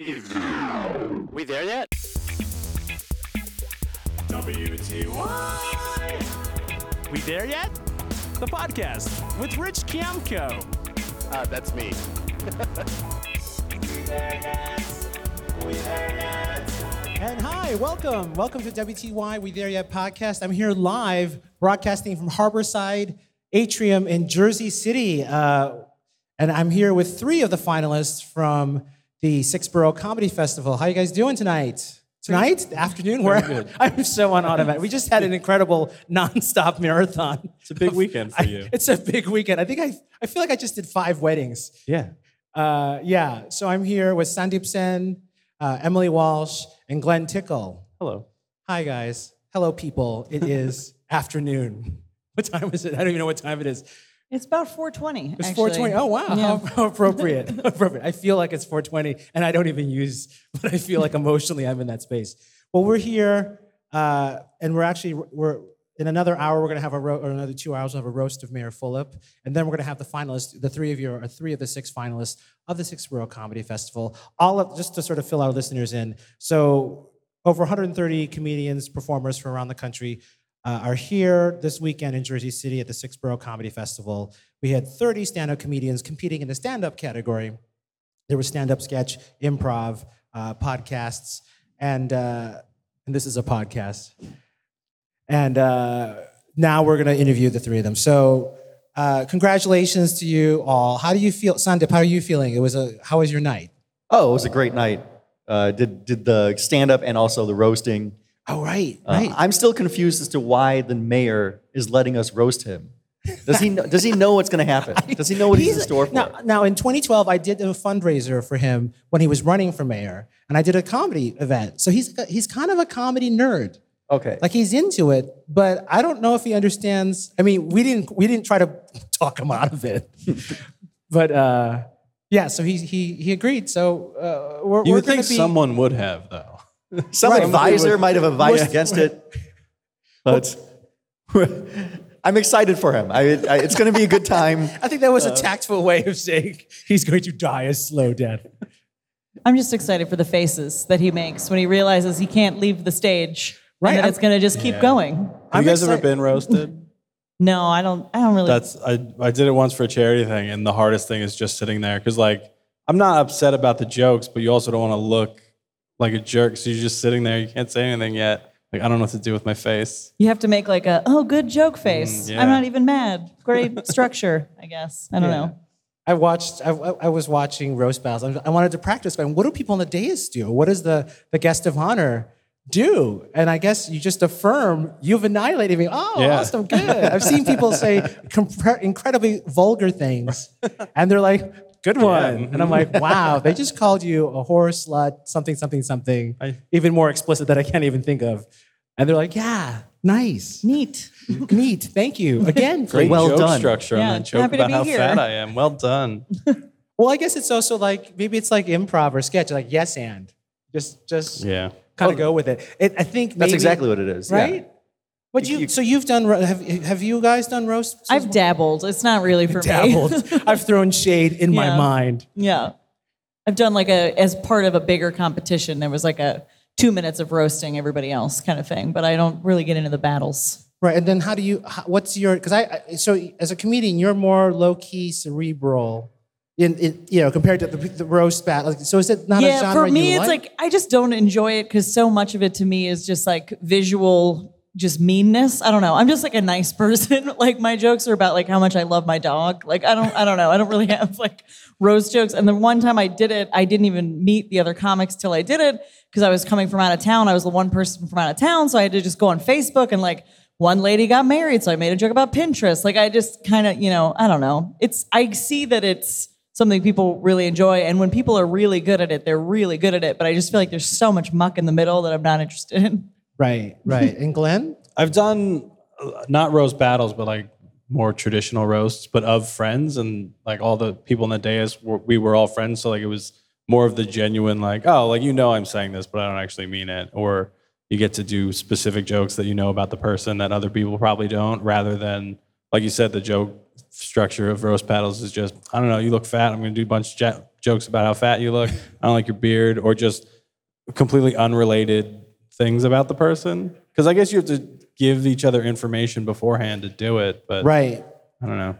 We there yet? WTY. We there yet? The podcast with Rich Kiamco. Uh, that's me. And hi, welcome. Welcome to WTY We There Yet podcast. I'm here live broadcasting from Harborside Atrium in Jersey City. Uh, and I'm here with three of the finalists from the Six Sixth Borough Comedy Festival. How you guys doing tonight? Tonight, afternoon, where I'm so on automatic. We just had an incredible nonstop marathon. It's a big weekend for I- you. it's a big weekend. I think I, I feel like I just did five weddings. Yeah. Uh, yeah, so I'm here with Sandeep Sen, uh, Emily Walsh, and Glenn Tickle. Hello. Hi, guys. Hello, people. It is afternoon. What time is it? I don't even know what time it is. It's about 420. It's actually. 4:20. Oh, wow. Yeah. How, appropriate. appropriate. I feel like it's 4:20, and I don't even use, but I feel like emotionally I'm in that space. Well, we're here, uh, and we're actually we're in another hour. We're going to have a ro- or another two hours. We'll have a roast of Mayor Fulop, and then we're going to have the finalists. The three of you are three of the six finalists of the Sixth Borough Comedy Festival. All of, just to sort of fill our listeners in. So over 130 comedians, performers from around the country uh, are here this weekend in Jersey City at the Six Sixth Borough Comedy Festival. We had 30 stand-up comedians competing in the stand-up category. There was stand-up sketch, improv, uh, podcasts, and uh, and this is a podcast. And uh, now we're going to interview the three of them. So. Uh, congratulations to you all. How do you feel, Sandip? How are you feeling? It was a. How was your night? Oh, it was a great night. Uh, did did the stand up and also the roasting. Oh, right, Uh. I'm still confused as to why the mayor is letting us roast him. Does he know, does he know what's going to happen? Does he know what he's, in store for? Now, now, in 2012, I did a fundraiser for him when he was running for mayor, and I did a comedy event. So he's he's kind of a comedy nerd. okay. Like he's into it, but I don't know if he understands. I mean, we didn't we didn't try to talk him out of it, but uh, yeah. So he he he agreed. So uh, we're, You we're would think be. someone would have, though. Some right. advisor might have advised Would- against it, but I'm excited for him. I, I, it's going to be a good time. I think that was a uh, tactful way of saying he's going to die a slow death. I'm just excited for the faces that he makes when he realizes he can't leave the stage. Right, And that it's going to just keep Yeah. going. Have I'm you guys ever been roasted? No, I don't. I don't really. That's I, I did it once for a charity thing, and the hardest thing is just sitting there because like I'm not upset about the jokes, but you also don't want to look like a jerk, so you're just sitting there. You can't say anything yet. Like I don't know what to do with my face. you have to make like a oh good joke mm, face. yeah. I'm not even mad. Great structure, I guess. I don't Yeah. know. I watched. I, I I was watching roast battles. I I wanted to practice. Going, what do people on the dais do? What does the the guest of honor do? And I guess you just affirm you've annihilated me. Oh, Yeah. awesome, good. I've seen people say compre- incredibly vulgar things, and they're like, "Good one," and I'm mm-hmm. like, "Wow, they just called you a whore, slut, something, something, something, I- even more explicit that I can't even think of." And they're like, "Yeah, nice, Neat. neat, thank you again." Great Great. Well joke done. structure Yeah, and then joke happy to about be how here. fat I am. Well done. Well, I guess it's also like maybe it's like improv or sketch, like yes and just just Yeah. kind of go with it. it. I think That's exactly what it is. yeah. Right. But you, so you've done have have you guys done roasts? I've dabbled. It's not really for dabbled. me. I've thrown shade in my mind. yeah. I've done like a as part of a bigger competition. There was like a two minutes of roasting everybody else kind of thing. But I don't really get into the battles. Right, and then how do you? What's your? Because I, I so as a comedian, you're more low key, cerebral, in, in you know compared to the, the roast battle. Like, so is it not a yeah, genre for me, you it's like I just don't enjoy it because so much of it to me is just like visual, just meanness. I don't know. I'm just like a nice person. like my jokes are about like how much I love my dog. Like I don't, I don't know. I don't really have like roast jokes. And the one time I did it, I didn't even meet the other comics till I did it because I was coming from out of town. I was the one person from out of town, so I had to just go on Facebook and like. One lady got married, so I made a joke about Pinterest. Like I just kind of, you know, I don't know. It's I see that it's something people really enjoy. And when people are really good at it, they're really good at it. But I just feel like there's so much muck in the middle that I'm not interested in. Right, right. And Glenn, I've done uh, not roast battles, but like more traditional roasts, but of friends and like all the people in the dais, we were all friends. So like it was more of the genuine, like, oh, like you know I'm saying this, but I don't actually mean it. Or you get to do specific jokes that you know about the person that other people probably don't, rather than like you said, the joke structure of roast battles is just, I don't know, you look fat, I'm gonna do a bunch of jokes about how fat you look. I don't like your beard, or just completely unrelated things about the person. Because I guess you have to give each other information beforehand to do it. But Right. I don't know.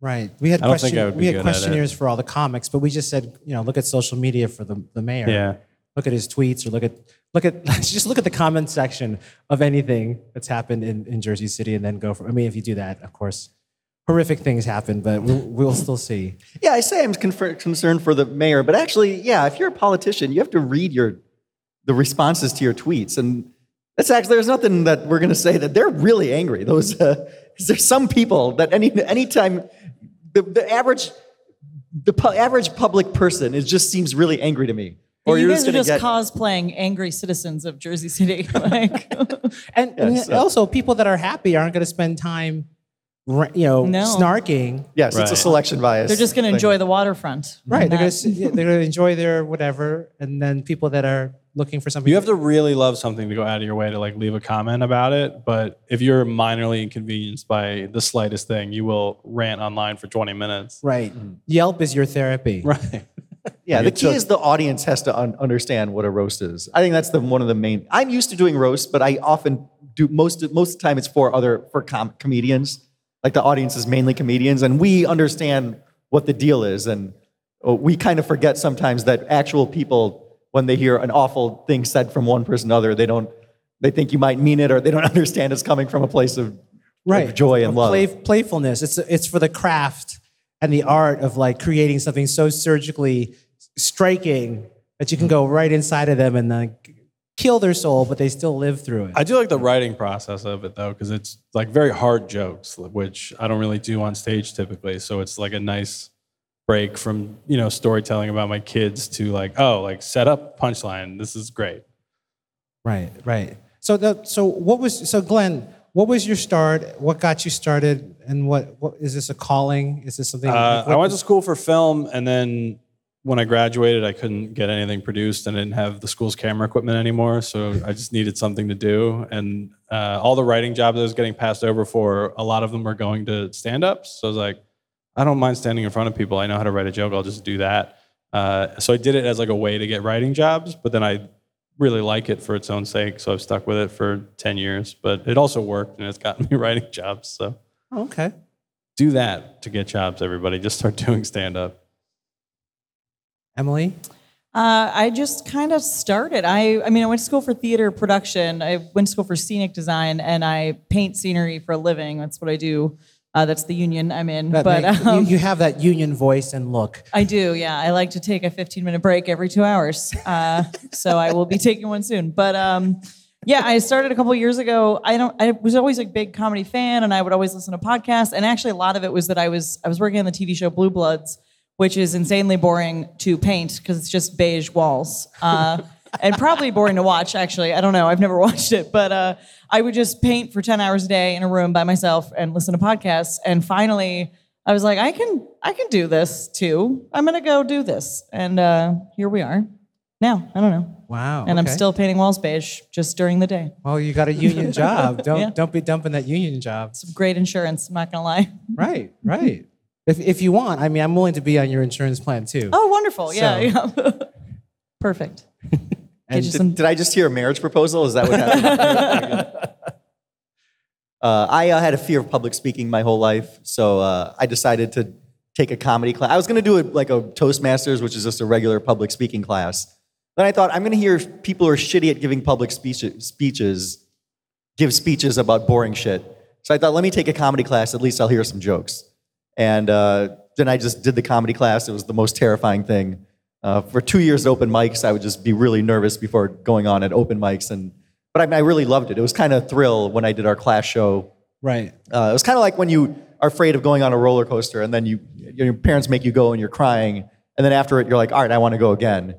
Right. We had I don't think I would be we had good at it. questionnaires for all the comics, but we just said, you know, look at social media for the, the mayor. Yeah. Look at his tweets or look at look at just look at the comment section of anything that's happened in, in Jersey City and then go for I mean if you do that, of course, horrific things happen, but we'll, we'll still see. Yeah, I say I'm confer- concerned for the mayor, but actually, yeah, if you're a politician, you have to read your the responses to your tweets, and that's actually there's nothing that we're going to say that they're really angry. Those uh, 'cause there's some people that any anytime the, the average the pu- average public person it just seems really angry to me. Or you you're guys just are going just get cosplaying angry citizens of Jersey City. like, And, and so- also people that are happy aren't going to spend time you know No. snarking. yes, it's a selection bias. they're just going to enjoy the waterfront. Right. They're going to they're going to enjoy their whatever and then people that are looking for something You have to really love something to go out of your way to like leave a comment about it. But if you're minorly inconvenienced by the slightest thing, you will rant online for 20 minutes. Right. Yelp is your therapy. Right. Yeah, You the key took- is the audience has to un- understand what a roast is. I think that's the one of the main. I'm used to doing roasts, but I often do most most of the time it's for other for com- comedians. Like the audience is mainly comedians, and we understand what the deal is, and uh, we kind of forget sometimes that actual people, when they hear an awful thing said from one person to another, they don't. They think you might mean it, or they don't understand it's coming from a place of, of right joy and Of love. play, playfulness it's it's for the craft and the art of like creating something so surgically striking that you can go right inside of them and like kill their soul but they still live through it I do like the writing process of it though, because it's like very hard jokes, which I don't really do on stage typically. So it's like a nice break from you know storytelling about my kids to like oh like set up punchline. This is great. right right so the, so what was so glenn what was your start what got you started and what what is this a calling is this something Uh, I went to school for film, and then when I graduated, I couldn't get anything produced, and I didn't have the school's camera equipment anymore. So I just needed something to do, and uh, all the writing jobs I was getting passed over for, a lot of them were going to stand-ups. So I was like, I don't mind standing in front of people. I know how to write a joke. I'll just do that. Uh, so I did it as like a way to get writing jobs, but then I really like it for its own sake. So I've stuck with it for ten years. But it also worked, and it's gotten me writing jobs. So Oh, okay do that to get jobs. Everybody, just start doing stand-up. emily Uh, I just kind of started. I, I mean, I went to school for theater production. I went to school for scenic design, and I paint scenery for a living. That's what I do. Uh, that's the union I'm in. That but make- you- um, you, have that union voice and look I do. Yeah, I like to take a 15 minute break every two hours. Uh, so I will be taking one soon. But um, yeah, I started a couple years ago. I don't. I was always a big comedy fan, and I would always listen to podcasts. And actually, a lot of it was that I was I was working on the TV show Blue Bloods, which is insanely boring to paint because it's just beige walls. Uh, and probably boring to watch, actually. I don't know. I've never watched it. But uh, I would just paint for 10 hours a day in a room by myself and listen to podcasts. And finally, I was like, I can, I can do this too. I'm gonna go do this. And uh, here we are. Now, I don't know. wow And I'm still painting walls beige just during the day. well you got a union job don't Yeah. don't be dumping that union job Some Great insurance, I'm not gonna lie. Right, right. If, if you want, I mean, I'm willing to be on your insurance plan too. Oh, wonderful. Yeah, yeah. Perfect. You Did, some did I just hear a marriage proposal? Is that what happened? uh, I uh, had a fear of public speaking my whole life, so uh, I decided to take a comedy class. I was going to do it like a Toastmasters, which is just a regular public speaking class. Then I thought I'm going to hear people who are shitty at giving public speeches, speeches give speeches about boring shit. So I thought, let me take a comedy class. At least I'll hear some jokes. And uh, then I just did the comedy class. It was the most terrifying thing. Uh, for two years at open mics, I would just be really nervous before going on at open mics. And but I, I really loved it. It was kind of a thrill when I did our class show. Right. Uh, it was kind of like when you are afraid of going on a roller coaster, and then you your parents make you go, and you're crying, and then after it, you're like, all right, I want to go again.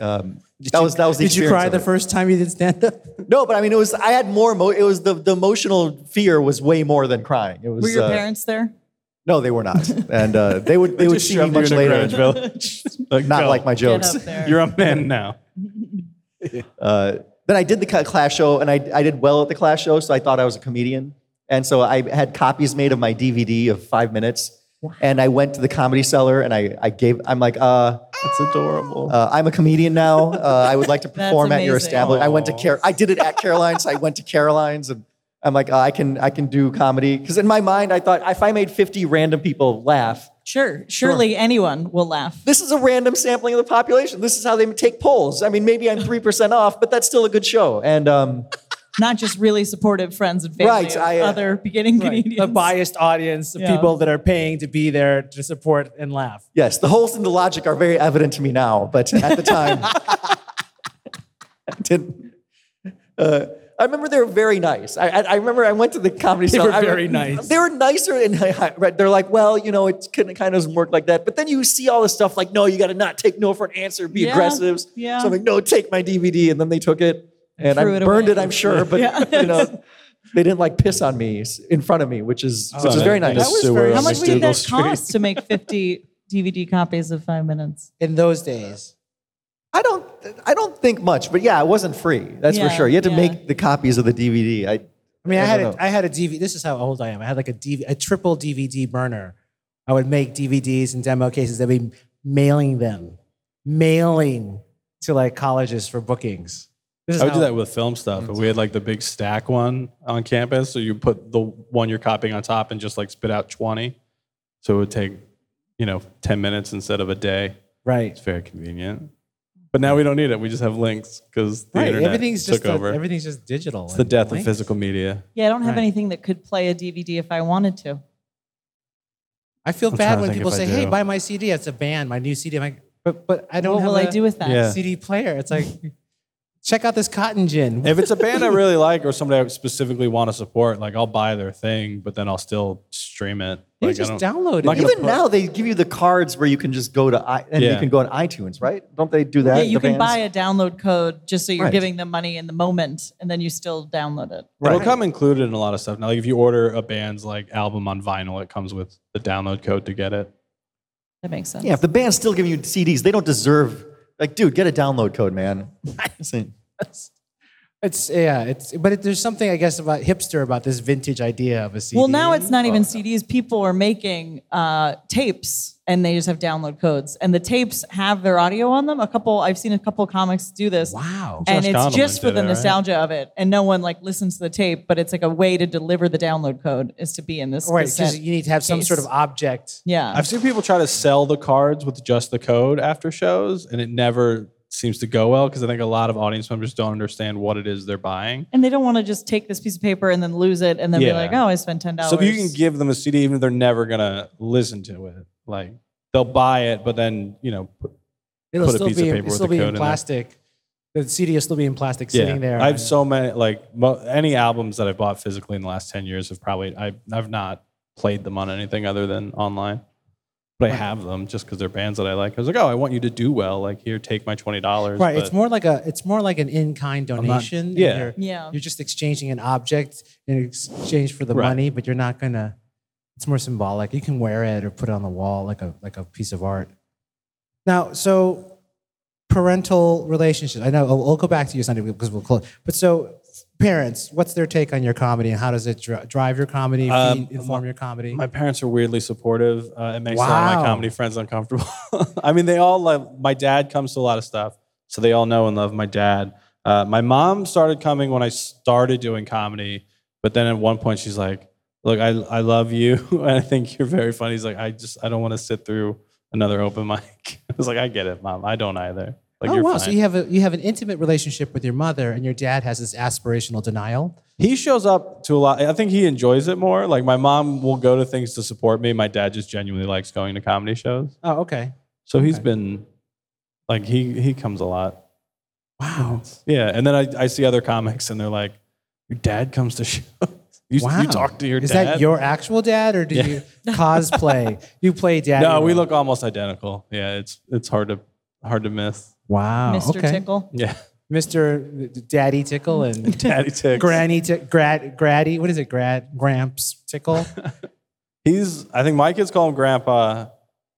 Um, that was that was the Did you cry the first time you did stand up? No, but I mean, it was. I had more. Emo- it was the the emotional fear was way more than crying. It was. Were your uh, parents there? No, they were not, and uh, they would they would Just see me shoved you much in a later. Like, Not go. like my jokes. You're a man now. Uh, then I did the class show, and I I did well at the class show, so I thought I was a comedian, and so I had copies made of my DVD of five minutes, And I went to the comedy cellar and I, I gave, I'm like, uh, That's adorable. uh, I'm a comedian now. Uh, I would like to perform at your establishment. I went to Car- I did it at Caroline's. I went to Caroline's and I'm like, uh, I can I can do comedy because in my mind I thought if I made 50 random people laugh, Sure, surely anyone will laugh. this is a random sampling of the population. This is how they take polls. I mean, maybe I'm three percent off, but that's still a good show. And um, Not just really supportive friends and family Right, I, uh, other beginning comedians. A biased audience of Yeah. people that are paying to be there to support and laugh. yes, the holes in the logic are very evident to me now, but at the time, I didn't. Uh, I remember they were very nice. I, I, I remember I went to the comedy. Store. They cellar. were I- very nice. They were nicer, and they're like, "Well, you know, it kind of kind of doesn't work like that." But then you see all this stuff like, "No, you got to not take no for an answer. Be Yeah, aggressive." yeah. So I'm like, "No, take my DVD," and then they took it, and Threw I it burned away. it. I'm sure, but Yeah. you know, they didn't like piss on me in front of me, which is which is very nice. That was very- How much McDougal did that cost to make 50 DVD copies of five minutes? In those days. I don't I don't think much, but yeah, it wasn't free. That's for Yeah, sure. You had to yeah. make the copies of the DVD. I I mean, I, I had don't a, know. I had a DVD. This is how old I am. I had like a DV, a triple DVD burner. I would make DVDs and demo cases. I'd be mailing them, mailing to like colleges for bookings. This is I would do how- that with film stuff. But we had like the big stack one on campus. So you put the one you're copying on top and just like spit out 20. So it would take, you know, 10 minutes instead of a day. Right. It's very convenient. But now we don't need it. We just have links because the Right. internet Everything's took just a- over. everything's just digital. it's the death of physical media. Yeah, I don't have Right. anything that could play a DVD if I wanted to. I feel I'm bad when people say, "Hey, buy my CD." It's a band, my new CD. I'm like, but but I don't What have will a I do with that? Yeah. CD player. It's like, check out this cotton gin. If it's a band I really like or somebody I specifically want to support, like I'll buy their thing, but then I'll still stream it. You Like, I just don't- download I'm not it. gonna even put- now they give you the cards where you can just go to i and you Yeah. can go on iTunes, right? Don't they do that? Yeah, you the can bands? buy a download code just so you're Right. giving them money in the moment and then you still download it. It'll come included in a lot of stuff. Now, like if you order a band's like album on vinyl, it comes with the download code to get it. That makes sense. Yeah, if the band's still giving you CDs, they don't deserve like, dude, get a download code, man. Listen, It's yeah, it's but it, there's something I guess about hipster about this vintage idea of a CD. Well, now it's not even CDs. People are making uh, tapes, and they just have download codes, and the tapes have their audio on them. A couple, I've seen a couple comics do this. Wow. And Josh it's Gondelman just for did the it, right? nostalgia of it, and no one like listens to the tape, but it's like a way to deliver the download code is to be in this. right cassette because you need to have some sort of object. Yeah, I've seen people try to sell the cards with just the code after shows, and it never seems to go well because I think a lot of audience members don't understand what it is they're buying. and they don't want to just take this piece of paper and then lose it, and then be like, "Oh, I spent ten dollars." So if you can give them a CD, even if they're never gonna listen to it, like they'll buy it, but then you know, put, It'll Put a still piece of be paper it'll with still the be code in in there. plastic. The CD will still be in plastic sitting yeah. there. I have so many like mo- any albums that I've bought physically in the last ten years have probably I, I've not played them on anything other than online. But I have them just because they're bands that I like. I was like, oh, I want you to do well. Like, here, take my twenty dollars. Right, it's more like a it's more like an in-kind donation. and yeah. you're, Yeah. you're just exchanging an object in exchange for the Right. money, but you're not gonna. It's more symbolic. You can wear it or put it on the wall like a like a piece of art. Now, so parental relationships. I know I'll, I'll go back to you Sunday because we'll close. But so parents, what's their take on your comedy and how does it dri- drive your comedy, Um, feed, inform your comedy? My parents are weirdly supportive. Uh, it makes of my comedy friends uncomfortable. I mean, they all like my dad comes to a lot of stuff, so they all know and love my dad. Uh, my mom started coming when I started doing comedy, but then at one point she's like, "Look, I I love you, and I think you're very funny." He's like, "I just I don't want to sit through another open mic." I was like, "I get it, mom. I don't either." Like, oh wow! fine. So you have a you have an intimate relationship with your mother, and your dad has this aspirational denial. He shows up to a lot. I think he enjoys it more. Like my mom will go to things to support me. My dad just genuinely likes going to comedy shows. Oh, okay. So he's been like he he comes a lot. Wow. Yeah, and then I, I see other comics and they're like, "Your dad comes to shows. You, Wow. you talk to your Is dad." that your actual dad, or do Yeah. you cosplay? you play dad. No, we look almost identical. Yeah, it's it's hard to hard to miss. Wow. Mr. Okay. Tickle. Yeah, Mr. Daddy Tickle and daddy ticks. Granny Tick, Grad, Graddy. What is it? Grad, Gramps Tickle. He's I think my kids call him Grandpa.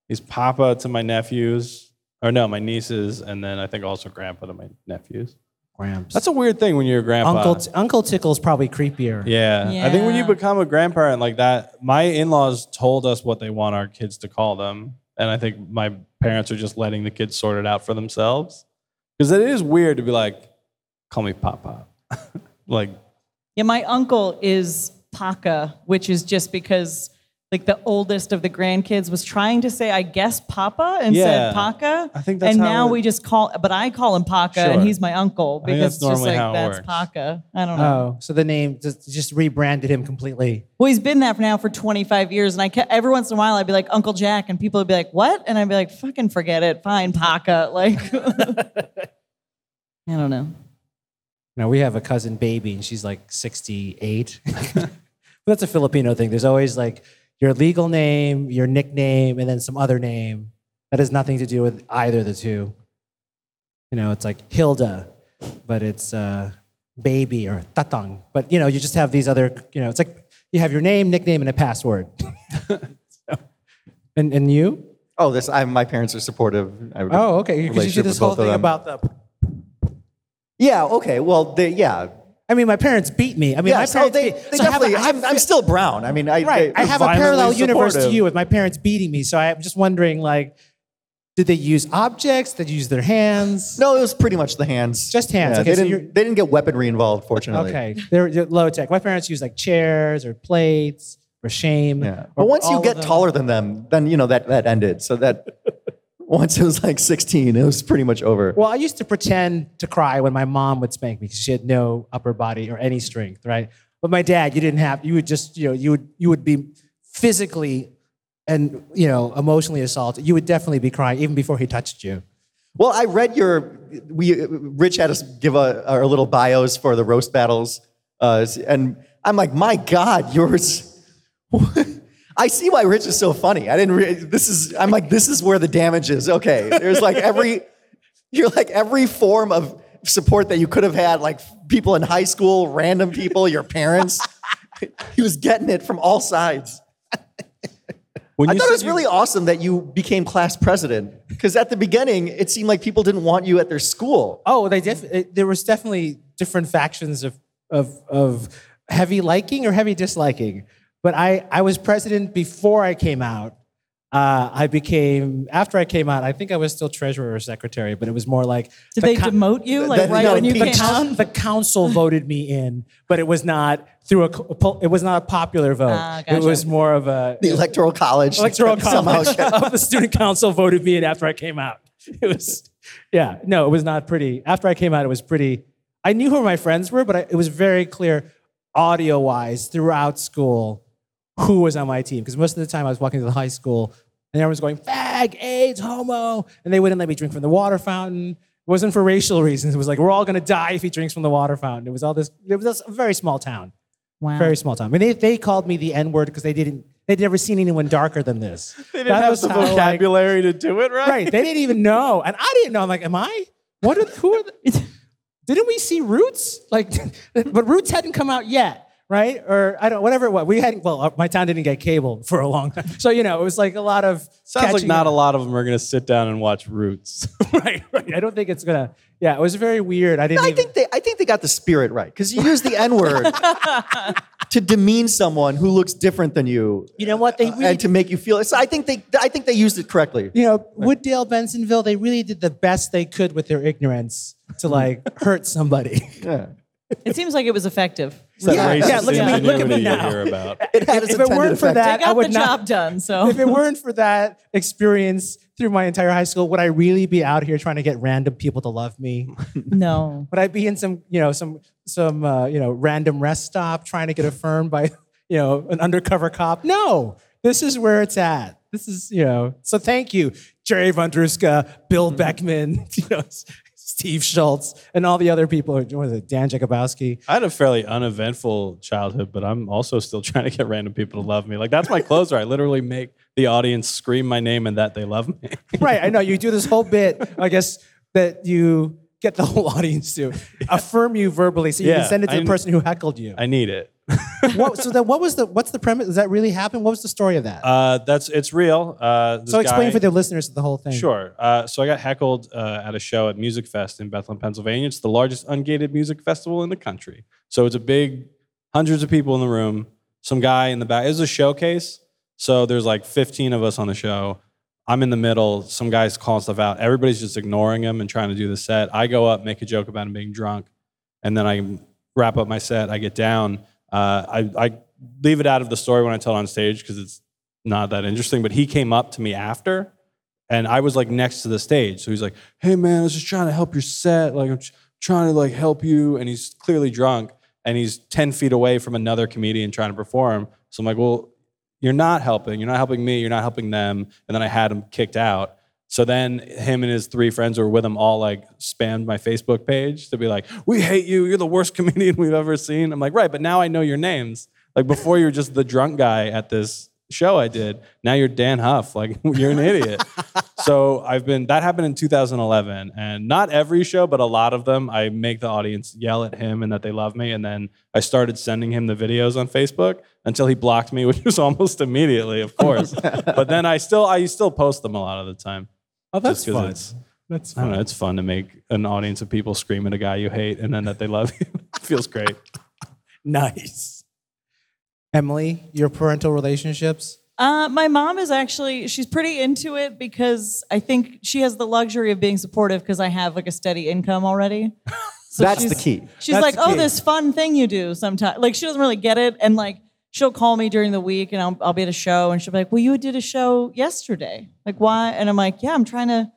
He's Papa to my nephews, or no, my nieces, and then I think also Grandpa to my nephews. Gramps. That's a weird thing when you're a grandpa. Uncle T- Uncle Tickle's probably creepier. yeah. I think when you become a grandparent like that, my in-laws told us what they want our kids to call them, and I think my parents are just letting the kids sort it out for themselves. Because it is weird to be like, "Call me Papa," like Yeah, my uncle is Paka, which is just because like the oldest of the grandkids was trying to say, I guess Papa and Yeah. said Paka. I think that's and how now it- we just call, but I call him Paka, and he's my uncle think because that's it's just normally like how it that's works. Paka. I don't know. Oh, so the name just, just rebranded him completely. Well, he's been that for now for 25 years, and I kept, every once in a while I'd be like Uncle Jack, and people would be like, "What?" And I'd be like, "Fucking forget it, fine, Paka." Like, I don't know. You know, we have a cousin baby, and she's like 68. but that's a Filipino thing. There's always like your legal name, your nickname, and then some other name that has nothing to do with either of the two. You know, it's like Hilda, but it's uh, baby or tatang. But you know, you just have these other. You know, it's like you have your name, nickname, and a password. So- and and you? Oh, this. I, my parents are supportive. I have a good Oh, okay. Because you do this whole thing about the. Yeah. Okay. Well, they, yeah. I mean, my parents beat me. I mean, Yes. my Oh, parents. they, beat, they so I have definitely. I have I'm, I'm still brown. I mean, I. Right. they- I have a parallel universe to you with my parents beating me. So I'm just wondering, like, did they use objects? Did they use their hands? No, it was pretty much the hands. Just hands. Yeah, Okay, they, so didn't, they didn't get weaponry involved, fortunately. Okay. They're, they're low tech. My parents used like chairs or plates or shame. Yeah. or But once you get taller than them, then you know that that ended. So that once it was like 16, it was pretty much over. Well, I used to pretend to cry when my mom would spank me because she had no upper body or any strength, right? But my dad, you didn't have. You would just, you know, you would you would be physically and you know emotionally assaulted. You would definitely be crying even before he touched you. Well, I read your. We Rich had us give a, our little bios for the roast battles, uh, and I'm like, my God, yours. I see why Rich is so funny. I didn't. Re- this is. I'm like, this is where the damage is. Okay, there's like every. You're like every form of support that you could have had, like people in high school, random people, your parents. he was getting it from all sides. when I thought it was you- really awesome that you became class president because at the beginning it seemed like people didn't want you at their school. Oh, they def- it, there was definitely different factions of, of, of heavy liking or heavy disliking. But I, I was president before I came out. Uh, I became, after I came out, I think I was still treasurer or secretary, but it was more like. Did the they co- demote you like then you right got when you came out? the council voted me in, but it was not through a, it was not a popular vote. Ah, It was more of a The electoral college. electoral college of the student council voted me in after I came out. It was, yeah, no, it was not pretty. After I came out, it was pretty. I knew who my friends were, but I, it was very clear, audio wise, throughout school, who was on my team. Because most of the time I was walking to the high school and everyone was going, fag, AIDS, homo. And they wouldn't let me drink from the water fountain. It wasn't for racial reasons. It was like, we're all going to die if he drinks from the water fountain. It was all this, it was a very small town. Wow. Very small town. I mean, they, they called me the N word because they didn't, they'd never seen anyone darker than this. they didn't have the vocabulary to do it right. right. They didn't even know. And I didn't know. I'm like, am I? What are, who are the, didn't we see Roots? Like, but Roots hadn't come out yet, right? Or I don't, whatever it was. We hadn't, well, my town didn't get cable for a long time. So, you know, it was like a lot of. Sounds like catching not a lot of them are going to sit down and watch Roots. right, right. I don't think it's gonna. Yeah, it was very weird. I didn't. I even, think they I think they got the spirit right because you use the N word to demean someone who looks different than you. You know what? They uh, really and to make you feel so I think they I think they used it correctly. you know, Wooddale, Bensenville, they really did the best they could with their ignorance to like hurt somebody. Yeah. It seems like it was effective. It's that Yeah, racist yeah, look at me- look at me ingenuity you now. hear about. It had its If it intended weren't for effect. that- They got I would the not- job done. So if it weren't for that experience through my entire high school, would I really be out here trying to get random people to love me? no. Would I be in some, you know, some some uh, you know, random rest stop trying to get affirmed by, you know, an undercover cop? No. This is where it's at. This is, you know, so thank you, Jerry Vondruska, Bill Beckman, you know, Steve Schultz, and all the other people. What was it, Dan Jakubowski? I had a fairly uneventful childhood, but I'm also still trying to get random people to love me. Like that's my closer. I literally make the audience scream my name and that they love me. right. I know you do this whole bit. I guess that you get the whole audience to affirm you verbally, so you Yeah, can send it to I- the person who heckled you. I need it. what, so then, what was the what's the premise? Does that really happen? What was the story of that? Uh, that's it's real. Uh, this so explain guy- for the listeners the whole thing. Sure. Uh, so I got heckled uh, at a show at Musikfest in Bethlehem, Pennsylvania. It's the largest ungated music festival in the country. So it's a big, hundreds of people in the room. Some guy in the back. It was a showcase. So there's like 15 of us on the show. I'm in the middle. Some guy's calling stuff out. Everybody's just ignoring him and trying to do the set. I go up, make a joke about him being drunk, and then I wrap up my set. I get down. Uh, I, I leave it out of the story when I tell it on stage because it's not that interesting. But he came up to me after and I was like next to the stage. So he's like, "Hey man, I was just trying to help your set. Like I'm trying to like help you." And he's clearly drunk, and he's ten feet away from another comedian trying to perform. So I'm like, "Well, you're not helping. You're not helping me. You're not helping them." And then I had him kicked out. So then him and his three friends who were with him all like spammed my Facebook page to be like, "We hate you. You're the worst comedian we've ever seen." I'm like, "Right, but now I know your names. Like before, you were just the drunk guy at this." show I did. Now you're Dan Huff. Like you're an idiot. so I've been that happened in 2011, and not every show, but a lot of them. I make the audience yell at him and that they love me, and then I started sending him the videos on Facebook until he blocked me, which was almost immediately, of course. but then I still I still post them a lot of the time. Oh, that's Just 'cause fun. it's- That's I don't fun. know. It's fun to make an audience of people scream at a guy you hate and then that they love you. it feels great. Nice. Emily, your parental relationships? Uh, my mom is actually she's pretty into it because I think she has the luxury of being supportive because I have like a steady income already. So That's the she's- key. She's That's like, the oh, key. this fun thing you do sometimes. Like she doesn't really get it, and like she'll call me during the week, and I'll, I'll be at a show, and she'll be like, well, you did a show yesterday. Like why? And I'm like, yeah, I'm trying to.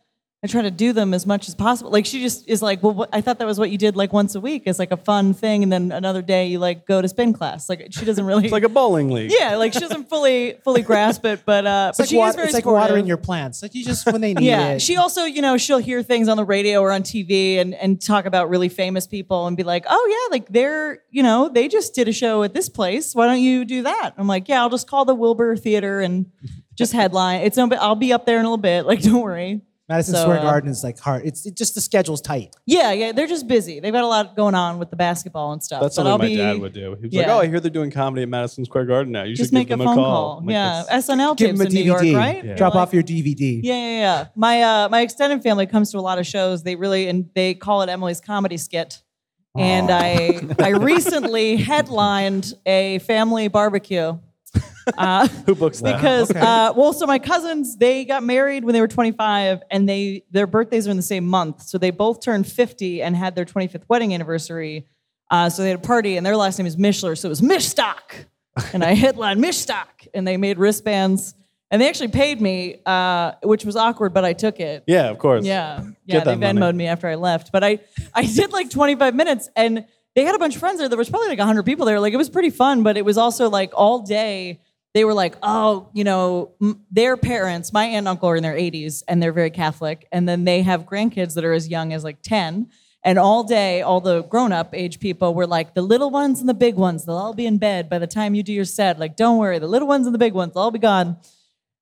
I try to do them as much as possible. Like she just is like, well, what, I thought that was what you did like once a week. It's like a fun thing, and then another day you like go to spin class. Like she doesn't really. It's like a bowling league. yeah, like she doesn't fully fully grasp it, but uh, It's but like, she wa- is very it's like supportive. watering your plants. Like you just when they need yeah, it. she also, you know, she'll hear things on the radio or on TV and and talk about really famous people and be like, oh yeah, like they're, you know, they just did a show at this place. Why don't you do that? I'm like, yeah, I'll just call the Wilbur Theater and just headline. It's no, but I'll be up there in a little bit. Like, don't worry. Madison So, Square uh, Garden is like hard. It's it just the schedule's tight. Yeah, yeah, they're just busy. They've got a lot going on with the basketball and stuff. That's but something I'll my be, dad would do. He was like, yeah. "Oh, I hear they're doing comedy at Madison Square Garden now. You Just should make give a them phone a call. call." I'm like, yeah, SNL Give tapes them a in New York, right? Yeah. Drop Like- off your DVD. Yeah, yeah, yeah. My uh, my extended family comes to a lot of shows. They really and they call it Emily's comedy skit. And I I recently headlined a family barbecue. Uh, Who books that? because uh, well, so my cousins they got married when they were 25, and they their birthdays are in the same month, so they both turned 50 and had their 25th wedding anniversary. Uh, so they had a party, and their last name is Mishler, so it was Mishstock, and I headlined Mishstock, and they made wristbands, and they actually paid me, uh, which was awkward, but I took it. yeah, of course. Yeah, yeah. They money. Venmoed me after I left, but I I did like 25 minutes, and they had a bunch of friends there. There was probably like 100 people there. Like it was pretty fun, but it was also like all day. They were like, oh, you know, m- their parents, my aunt and uncle are in their 80s, and they're very Catholic, and then they have grandkids that are as young as like 10. And all day, all the grown-up age people were like, the little ones and the big ones, they'll all be in bed by the time you do your set. Like, don't worry, the little ones and the big ones, they'll all be gone.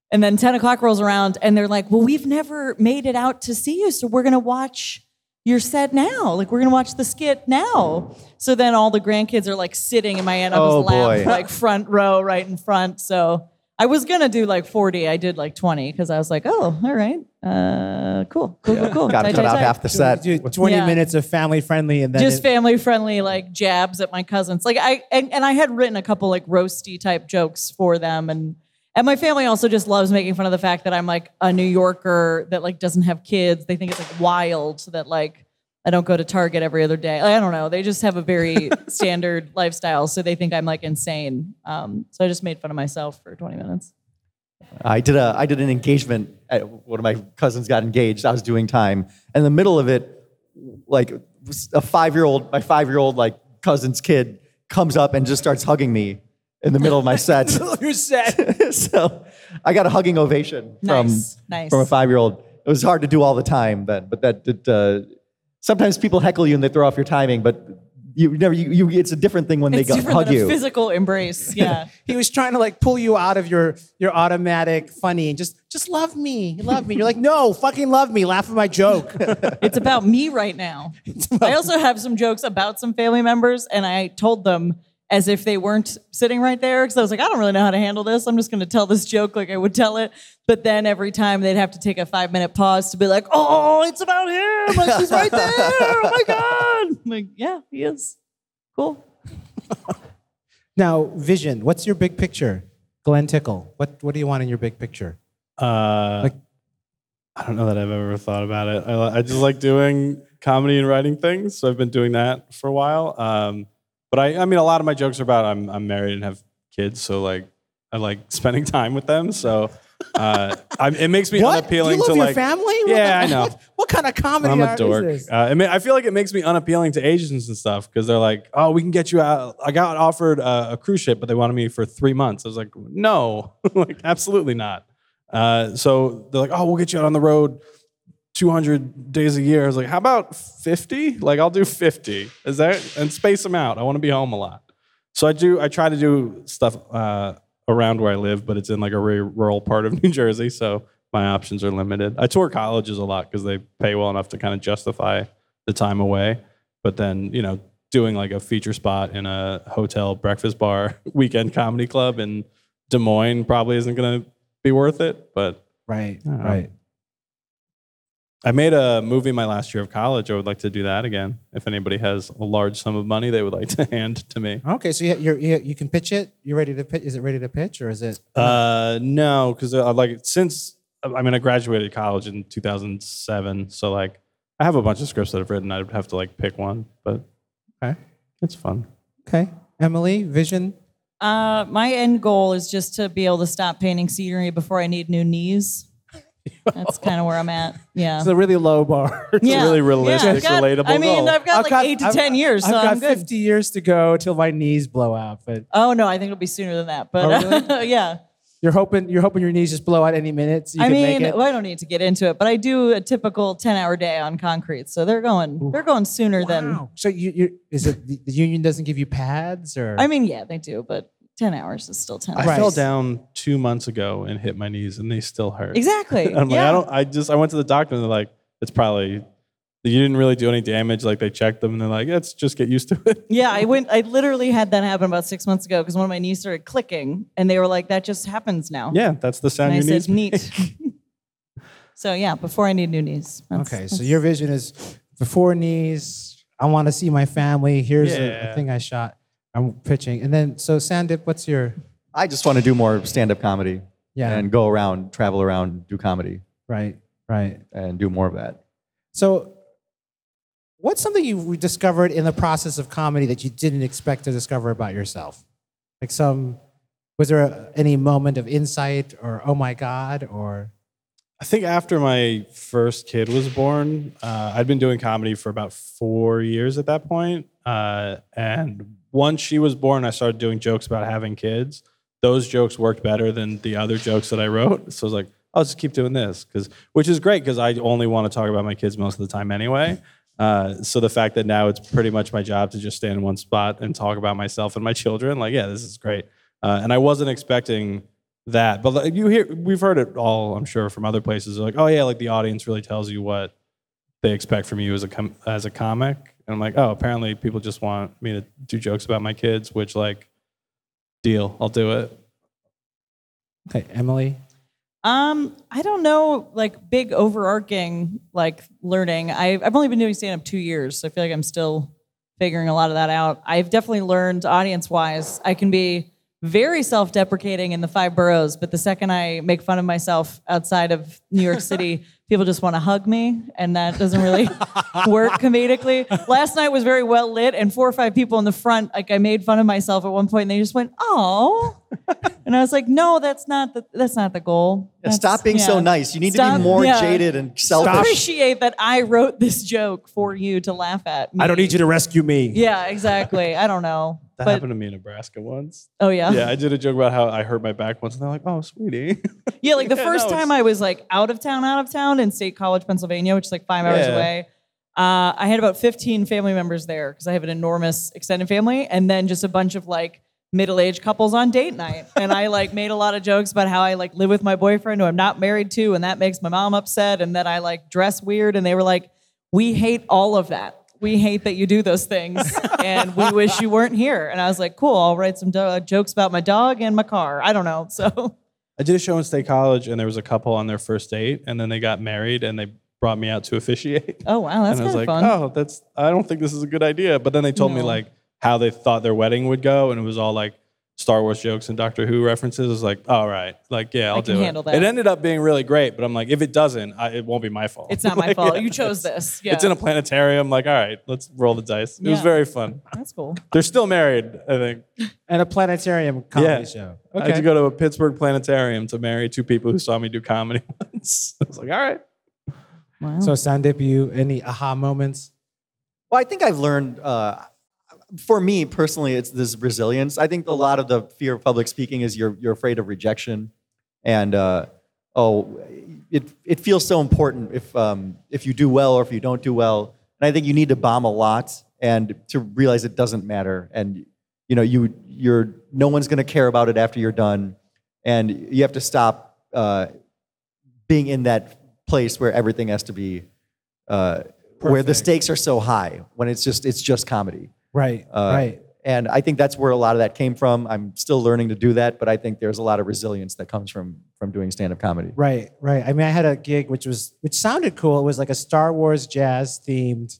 And then 10 o'clock rolls around and they're like, well, we've never made it out to see you. So we're going to watch your set now. Like, we're going to watch the skit now. So then all the grandkids are like sitting in my aunt and uncle's Oh, lap, boy. like front row, right in front. So I was going to do like 40. I did like 20 because I was like, oh, all right. Uh, cool, cool, cool, cool. Got to cut tight, out half the set. Do 20 Yeah. minutes of family friendly and then Just it- family friendly, like jabs at my cousins. Like I and, and I had written a couple like roasty type jokes for them, and and my family also just loves making fun of the fact that I'm like a New Yorker that like doesn't have kids. They think it's like wild that like I don't go to Target every other day. I don't know. They just have a very standard lifestyle, so they think I'm like insane. Um, so I just made fun of myself for 20 minutes. I did a I did an engagement. At, one of my cousins got engaged. I was doing time, and in the middle of it, like a five year old, my five year old like cousin's kid comes up and just starts hugging me in the middle of my set. You're set. so I got a hugging ovation from Nice, nice. from a five year old. It was hard to do all the time then, but that did. Uh, sometimes people heckle you and they throw off your timing, but You never. You, you. It's a different thing when It's they go, different hug than a you. physical embrace. Yeah. He was trying to like pull you out of your your automatic funny and just just love me, love me. You're like, no, fucking love me. Laugh at my joke. It's about me right now. I also have some jokes about some family members, and I told them as if they weren't sitting right there because I was like, I don't really know how to handle this. I'm just going to tell this joke like I would tell it. But then every time they'd have to take a five minute pause to be like, Oh, it's about him. Like he's right there. Oh my god. I'm like, yeah, he is. Cool. now, vision. What's your big picture, Glenn Tickle? What what do you want in your big picture? Uh, Like- I don't know that I've ever thought about it. I, I just like doing comedy and writing things, so I've been doing that for a while. Um, but I, I mean, a lot of my jokes are about I'm, I'm married and have kids, so like I like spending time with them. So uh, I, it makes me What? unappealing you love to your like. family? What Yeah, I know. What kind of comedy I'm a art dork. is this? Uh, I mean, I feel like it makes me unappealing to Asians and stuff because they're like, "Oh, we can get you out." I got offered a, a cruise ship, but they wanted me for three months. I was like, "No, like absolutely not." Uh, so they're like, "Oh, we'll get you out on the road 200 days a year." I was like, "How about 50? Like, I'll do 50. Is that and space them out? I want to be home a lot." So I do. I try to do stuff uh, around where I live, but it's in like a very rural part of New Jersey, so my options are limited. I tour colleges a lot because they pay well enough to kind of justify the time away. But then, you know, doing like a feature spot in a hotel breakfast bar weekend comedy club in Des Moines probably isn't going to be worth it. But Right, right. I made a movie my last year of college. I would like to do that again. If anybody has a large sum of money they would like to hand to me. Okay, so you, you're, you you can pitch it. You ready to pitch? Is it ready to pitch or is it? Uh, no, because I like since I mean I graduated college in 2007, so like I have a bunch of scripts that I've written. I'd have to like pick one, but Okay. it's fun. Okay, Emily, vision. Uh, my end goal is just to be able to stop painting scenery before I need new knees. That's kind of where I'm at. Yeah. It's a really low bar. It's yeah. really realistic, I've got- relatable I mean, goal. I've got I've like got- eight to I've- 10 years, I've got I'm good. 50 years to go till my knees blow out. But Oh no, I think it'll be sooner than that. But Oh, yeah. you're hoping you're hoping your knees just blow out any minute. So you I can mean, make it. well, I don't need to get into it, but I do a typical 10 hour day on concrete. So they're going they're going sooner than So you, you is it the, the union doesn't give you pads or? I mean, yeah, they do, but 10 hours is still 10 hours. I fell down two months ago and hit my knees, and they still hurt. Exactly. I'm like, yeah. I don't. I just I went to the doctor, and they're like, it's probably you didn't really do any damage. Like they checked them, and they're like, let's just get used to it. Yeah, I went. I literally had that happen about six months ago because one of my knees started clicking, and they were like, "That just happens now." Yeah, that's the sound and I your said, knees. "Neat." so yeah, before I need new knees. That's- okay, so your vision is before knees. I want to see my family. Here's a, a thing I shot. I'm pitching, and then so Sandip, what's your? I just want to do more stand-up comedy Yeah. and go around, travel around, do comedy, Right, right. and do more of that. So, what's something you discovered in the process of comedy that you didn't expect to discover about yourself? Like some, was there a, any moment of insight or oh my god or? I think after my first kid was born, uh, I'd been doing comedy for about four years at that point. Uh, and once she was born, I started doing jokes about having kids. Those jokes worked better than the other jokes that I wrote. So I was like, I'll just keep doing this, because which is great because I only want to talk about my kids most of the time anyway. Uh, so the fact that now it's pretty much my job to just stand in one spot and talk about myself and my children, like, yeah, this is great. Uh, and I wasn't expecting that. But like, you hear, we've heard it all, I'm sure, from other places. Like, oh yeah, like the audience really tells you what they expect from you as a com- as a comic. And I'm like, oh, apparently people just want me to do jokes about my kids, which like, deal, I'll do it. Okay, Emily. Um, I don't know, like big overarching like learning. I've I've only been doing stand up two years, so I feel like I'm still figuring a lot of that out. I've definitely learned audience wise. I can be very self deprecating in the five boroughs, but the second I make fun of myself outside of New York City, people just want to hug me, and that doesn't really work comedically. Last night was very well lit, and four or five people in the front, like I made fun of myself at one point, and they just went, "Oh," and I was like, "No, that's not the that's not the goal." Yeah, stop being so nice. You need to be more yeah. jaded and selfish. Appreciate that I wrote this joke for you to laugh at. Me. I don't need you to rescue me. Yeah, exactly. I don't know. That but happened to me in Nebraska once. oh yeah. Yeah, I did a joke about how I hurt my back once, and they're like, "Oh, sweetie." Yeah, like the Yeah, first no, time I was like out of town, out of town in State College, Pennsylvania, which is like five hours Yeah. away. Uh, I had about 15 family members there because I have an enormous extended family, and then just a bunch of like middle-aged couples on date night. And I like made a lot of jokes about how I like live with my boyfriend who I'm not married to, and that makes my mom upset, and that I like dress weird, and they were like, "We hate all of that. We hate that you do those things, and we wish you weren't here." And I was like, "Cool, I'll write some do- uh, jokes about my dog and my car. I don't know." So I did a show in State College, and there was a couple on their first date, and then they got married, and they brought me out to officiate. Oh wow, that's and I was like, fun. oh, that's. I don't think this is a good idea. But then they told me like how they thought their wedding would go, and it was all like Star Wars jokes and Doctor Who references. I was like, all right, like yeah, I'll can do handle it. that. It ended up being really great, but I'm like, if it doesn't, I, it won't be my fault. It's not my Like, fault. yeah, you chose it's- this. Yeah, It's in a planetarium. Like, all right, let's roll the dice. It was Yeah. very fun. that's cool. They're still married, I think. And a planetarium comedy Yeah. show. I had Okay. to go to a Pittsburgh planetarium to marry two people who saw me do comedy once. I was like, all right. Wow. So Sandip, you any aha moments? Well, I think I've learned. Uh, for me personally, it's this resilience. I think a lot of the fear of public speaking is you're you're afraid of rejection, and uh, oh, it it feels so important if um, if you do well or if you don't do well. And I think you need to bomb a lot and to realize it doesn't matter. And you know, you you're no one's going to care about it after you're done, and you have to stop uh, being in that place where everything has to be. Uh, where the stakes are so high when it's just it's just comedy. Right. Uh, right. And I think that's where a lot of that came from. I'm still learning to do that, but I think there's a lot of resilience that comes from from doing stand up comedy. Right, right. I mean, I had a gig which was which sounded cool. It was like a Star Wars jazz themed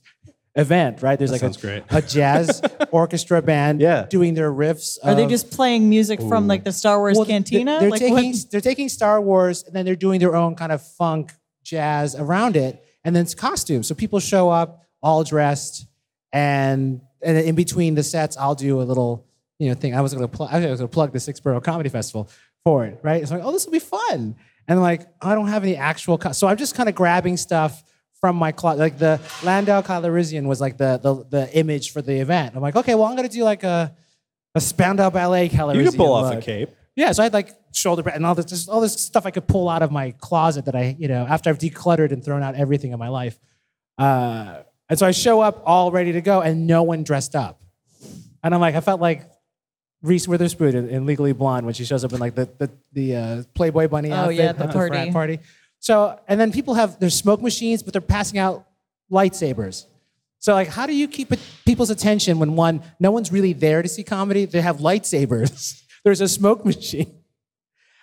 event, right? There's That like a, great. a jazz orchestra band Yeah. doing their riffs. Are they just playing music from like the Star Wars Well, they're- cantina? They're, like taking what? they're taking Star Wars and then they're doing their own kind of funk jazz around it, and then it's costumes. So people show up all dressed, and and in between the sets, I'll do a little you know thing. I was gonna pl- I was gonna plug the Sixth Borough Comedy Festival for it, right? It's like, oh, this will be fun, and I'm like, I don't have any actual, co-. so I'm just kind of grabbing stuff from my closet. Like the Lando Calrissian was like the, the the image for the event. I'm like, okay, well, I'm gonna do like a a Spandau Ballet Calrissian. You can pull off a cape. Yeah, so I had like shoulder and all this, just all this stuff I could pull out of my closet that I, you know, after I've decluttered and thrown out everything in my life. Uh, and so I show up all ready to go, and no one dressed up. And I'm like, I felt like Reese Witherspoon in, in Legally Blonde when she shows up in like the the, the uh, Playboy bunny Oh, outfit yeah, the at frat party. party. So and then people have there's smoke machines, but they're passing out lightsabers. So like, how do you keep people's attention when one, no one's really there to see comedy? They have lightsabers. There's a smoke machine.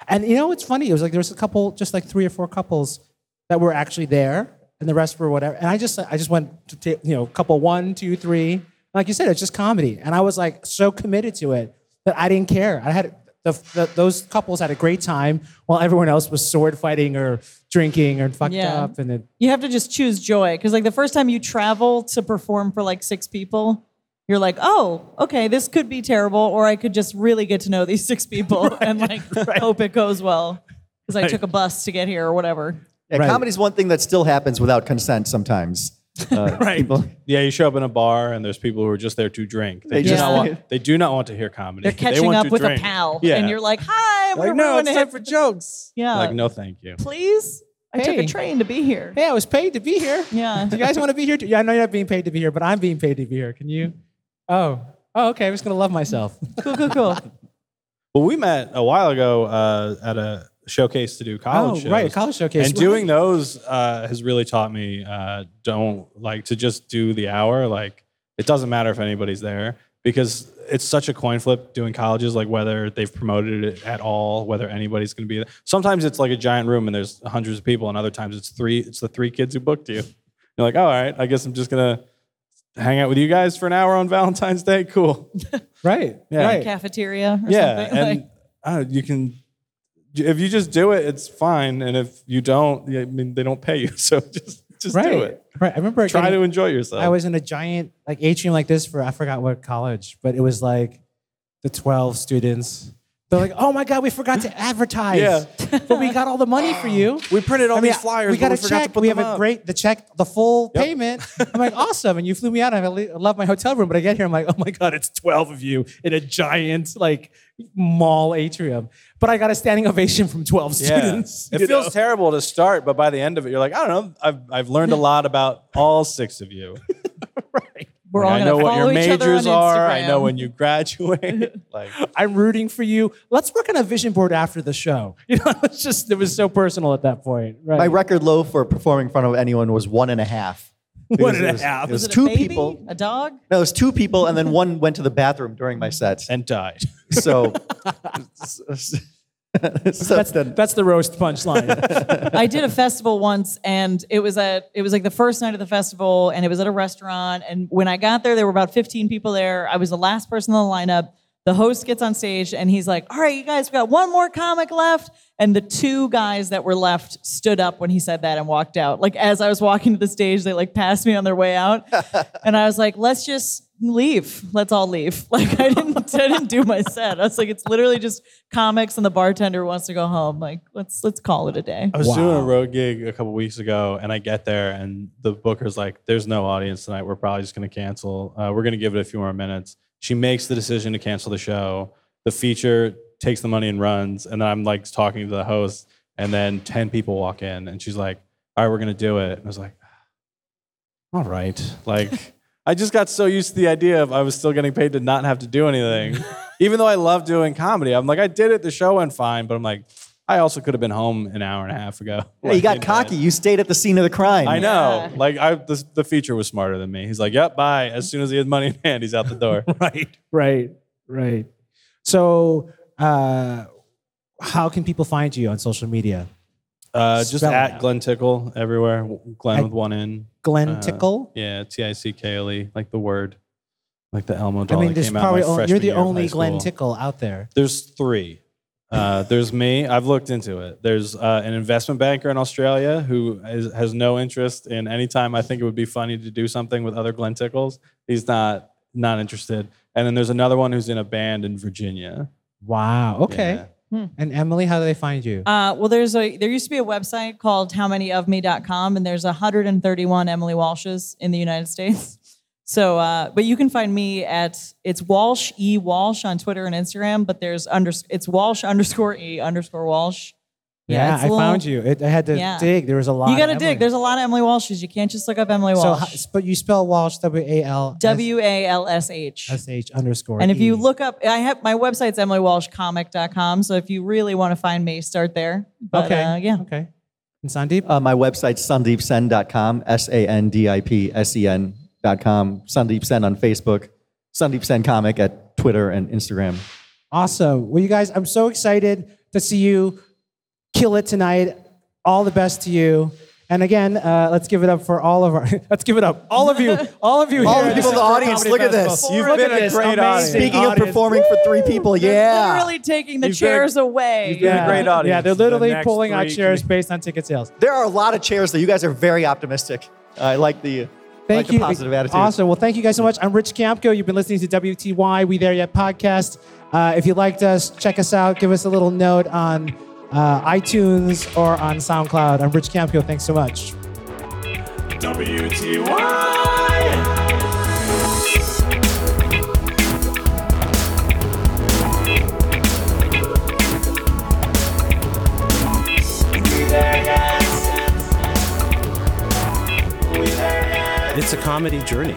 And you know what's funny? It was like there was a couple, just like three or four couples that were actually there, and the rest were whatever. And I just, I just went to take, you know, couple one, two, three. Like you said, it's just comedy, and I was like so committed to it that I didn't care. I had the, the those couples had a great time while everyone else was sword fighting or drinking or fucked Yeah. up, and then You have to just choose joy because like the first time you travel to perform for like six people, you're like, oh, okay, this could be terrible, or I could just really get to know these six people and like hope it goes well because I took a bus to get here or whatever. Yeah, Right. comedy's one thing that still happens without consent sometimes. Uh, Right. people- Yeah, you show up in a bar and there's people who are just there to drink. They, They do just- not want. They do not want to hear comedy. They're They catching want up to with drink. a pal, Yeah. and you're like, hi, like, we're no, it's time for jokes. Yeah. Like, no, thank you. Please, I took a train to be here. hey, I was paid to be here. Yeah. Do you guys want to be here? Too? Yeah, I know you're not being paid to be here, but I'm being paid to be here. Can you? Oh, oh, okay. I'm just gonna love myself. Cool, cool, cool. Well, we met a while ago uh, at a showcase to do college oh, shows. right, college showcase. And doing those uh, has really taught me uh, don't like to just do the hour. Like it doesn't matter if anybody's there because it's such a coin flip doing colleges. Like whether they've promoted it at all, whether anybody's going to be there. Sometimes it's like a giant room and there's hundreds of people, and other times it's three. It's the three kids who booked you. You're like, oh, all right, I guess I'm just gonna hang out with you guys for an hour on Valentine's Day. Cool. right, Yeah. right. Cafeteria or yeah, something. and like, uh, you can. If you just do it, it's fine. And if you don't, I mean, they don't pay you. So just just right, do it. right. I remember Try getting- to enjoy yourself. I was in a giant like atrium like this for I forgot what college, but it was like the 12 students They're like, "Oh my God, we forgot to advertise, Yeah. but we got all the money for you. We printed all I mean, these flyers, We got we a to check. we have a great the check, the full payment. I'm like, awesome. And you flew me out. I I love my hotel room, but I get here, I'm like, oh my God, it's 12 of you in a giant like mall atrium. But I got a standing ovation from 12 students. It you feels know? terrible to start, but by the end of it, you're like, I don't know. I've, I've learned a lot about all six of you. right. We're Like, all I know what your each other on majors are. I know when you graduate. like, I'm rooting for you. Let's work on a vision board after the show. You know, it's just it was so personal at that point. Right. My record low for performing in front of anyone was one and a half. One and It was- It was, Was it two a baby? people. A dog? No, it was two people, and then one went to the bathroom during my set. and died. So, so that's the that's the roast punchline. I did a festival once, and it was at it was like the first night of the festival, and it was at a restaurant. And when I got there, there were about 15 people there. I was the last person in the lineup. The host gets on stage, and he's like, "All right, you guys, we got one more comic left." And the two guys that were left stood up when he said that and walked out. Like as I was walking to the stage, they like passed me on their way out, and I was like, "Let's just." leave let's all leave like i didn't i didn't do my set i was like it's literally just comics and the bartender wants to go home like let's let's call it a day I was doing a road gig a couple weeks ago, and I get there, and the booker's like, "There's no audience tonight. We're probably just going to cancel. Uh, we're going to give it a few more minutes." She makes the decision to cancel the show. The feature takes the money and runs, and then I'm like talking to the host, and then ten people walk in, and she's like, "All right, we're going to do it." And I was like, ah, "All right." Like, I just got so used to the idea of I was still getting paid to not have to do anything, even though I love doing comedy. I'm like, I did it. The show went fine, but I'm like. I also could have been home an hour and a half ago. yeah, you got know. cocky. You stayed at the scene of the crime. I know. Yeah. Like I, the, the feature was smarter than me. He's like, "Yep, bye." As soon as he has money in hand, he's out the door. right, right, right. So, uh, how can people find you on social media? Uh, just Spell at. Glenn Tickle everywhere. Glenn At with one N. Glenn Uh, Tickle. Yeah, T I C K L E, like the word, like the Elmo I doll. mean, that there's came out probably my only, you're the only Glenn. Tickle out there. There's three. Uh, there's me. I've looked into it. There's uh, an investment banker in Australia who is, has no interest in any time I think it would be funny to do something with other Glenn Tickles. He's not not interested. And then there's another one who's in a band in Virginia. Wow. Okay. Yeah. And Emily, how do they find you? Uh, well, there's a there used to be a website called howmanyofme.com, and there's 131 Emily Walshes in the United States. So, uh, but you can find me at it's Walsh E Walsh on Twitter and Instagram, but there's under it's Walsh underscore E underscore Walsh. yeah, it's a I little- found you. It, I had to Yeah. dig. There was a lot. You got to dig. There's a lot of Emily Walshes. You can't just look up Emily Walsh. how- but you spell Walsh W A L W A L S H. S H underscore. And if you look up, I have my website's emilywalshcomic.com. So if you really want to find me, start there. But, okay, uh, yeah. okay. And Sandeep, Uh, my website's sandeepsen.com, S A N D I P S E N.com. Sandeep Sen on Facebook, Sandeep Sen Comic at Twitter and Instagram. awesome. Well, you guys, I'm so excited to see you kill it tonight. All the best to you. And again, uh, let's give it up for all of our. let's give it up, all of you, all of you. All here the people in the audience, look at Festival. this. You've Look been a this great amazing audience. Speaking of audience. performing for three people, yeah. Literally taking the You've been chairs away. you've been a great audience. Yeah, they're literally next pulling out chairs can- based on ticket sales. There are a lot of chairs, though. You guys are very optimistic. I like the, I Thank like you. the positive attitude. Awesome. Well, thank you guys so much. I'm Rich Kiamco. You've been listening to WTY We There Yet podcast. Uh, if you liked us, check us out. Give us a little note on uh, iTunes or on SoundCloud. I'm Rich Kiamco. Thanks so much. It's a comedy journey.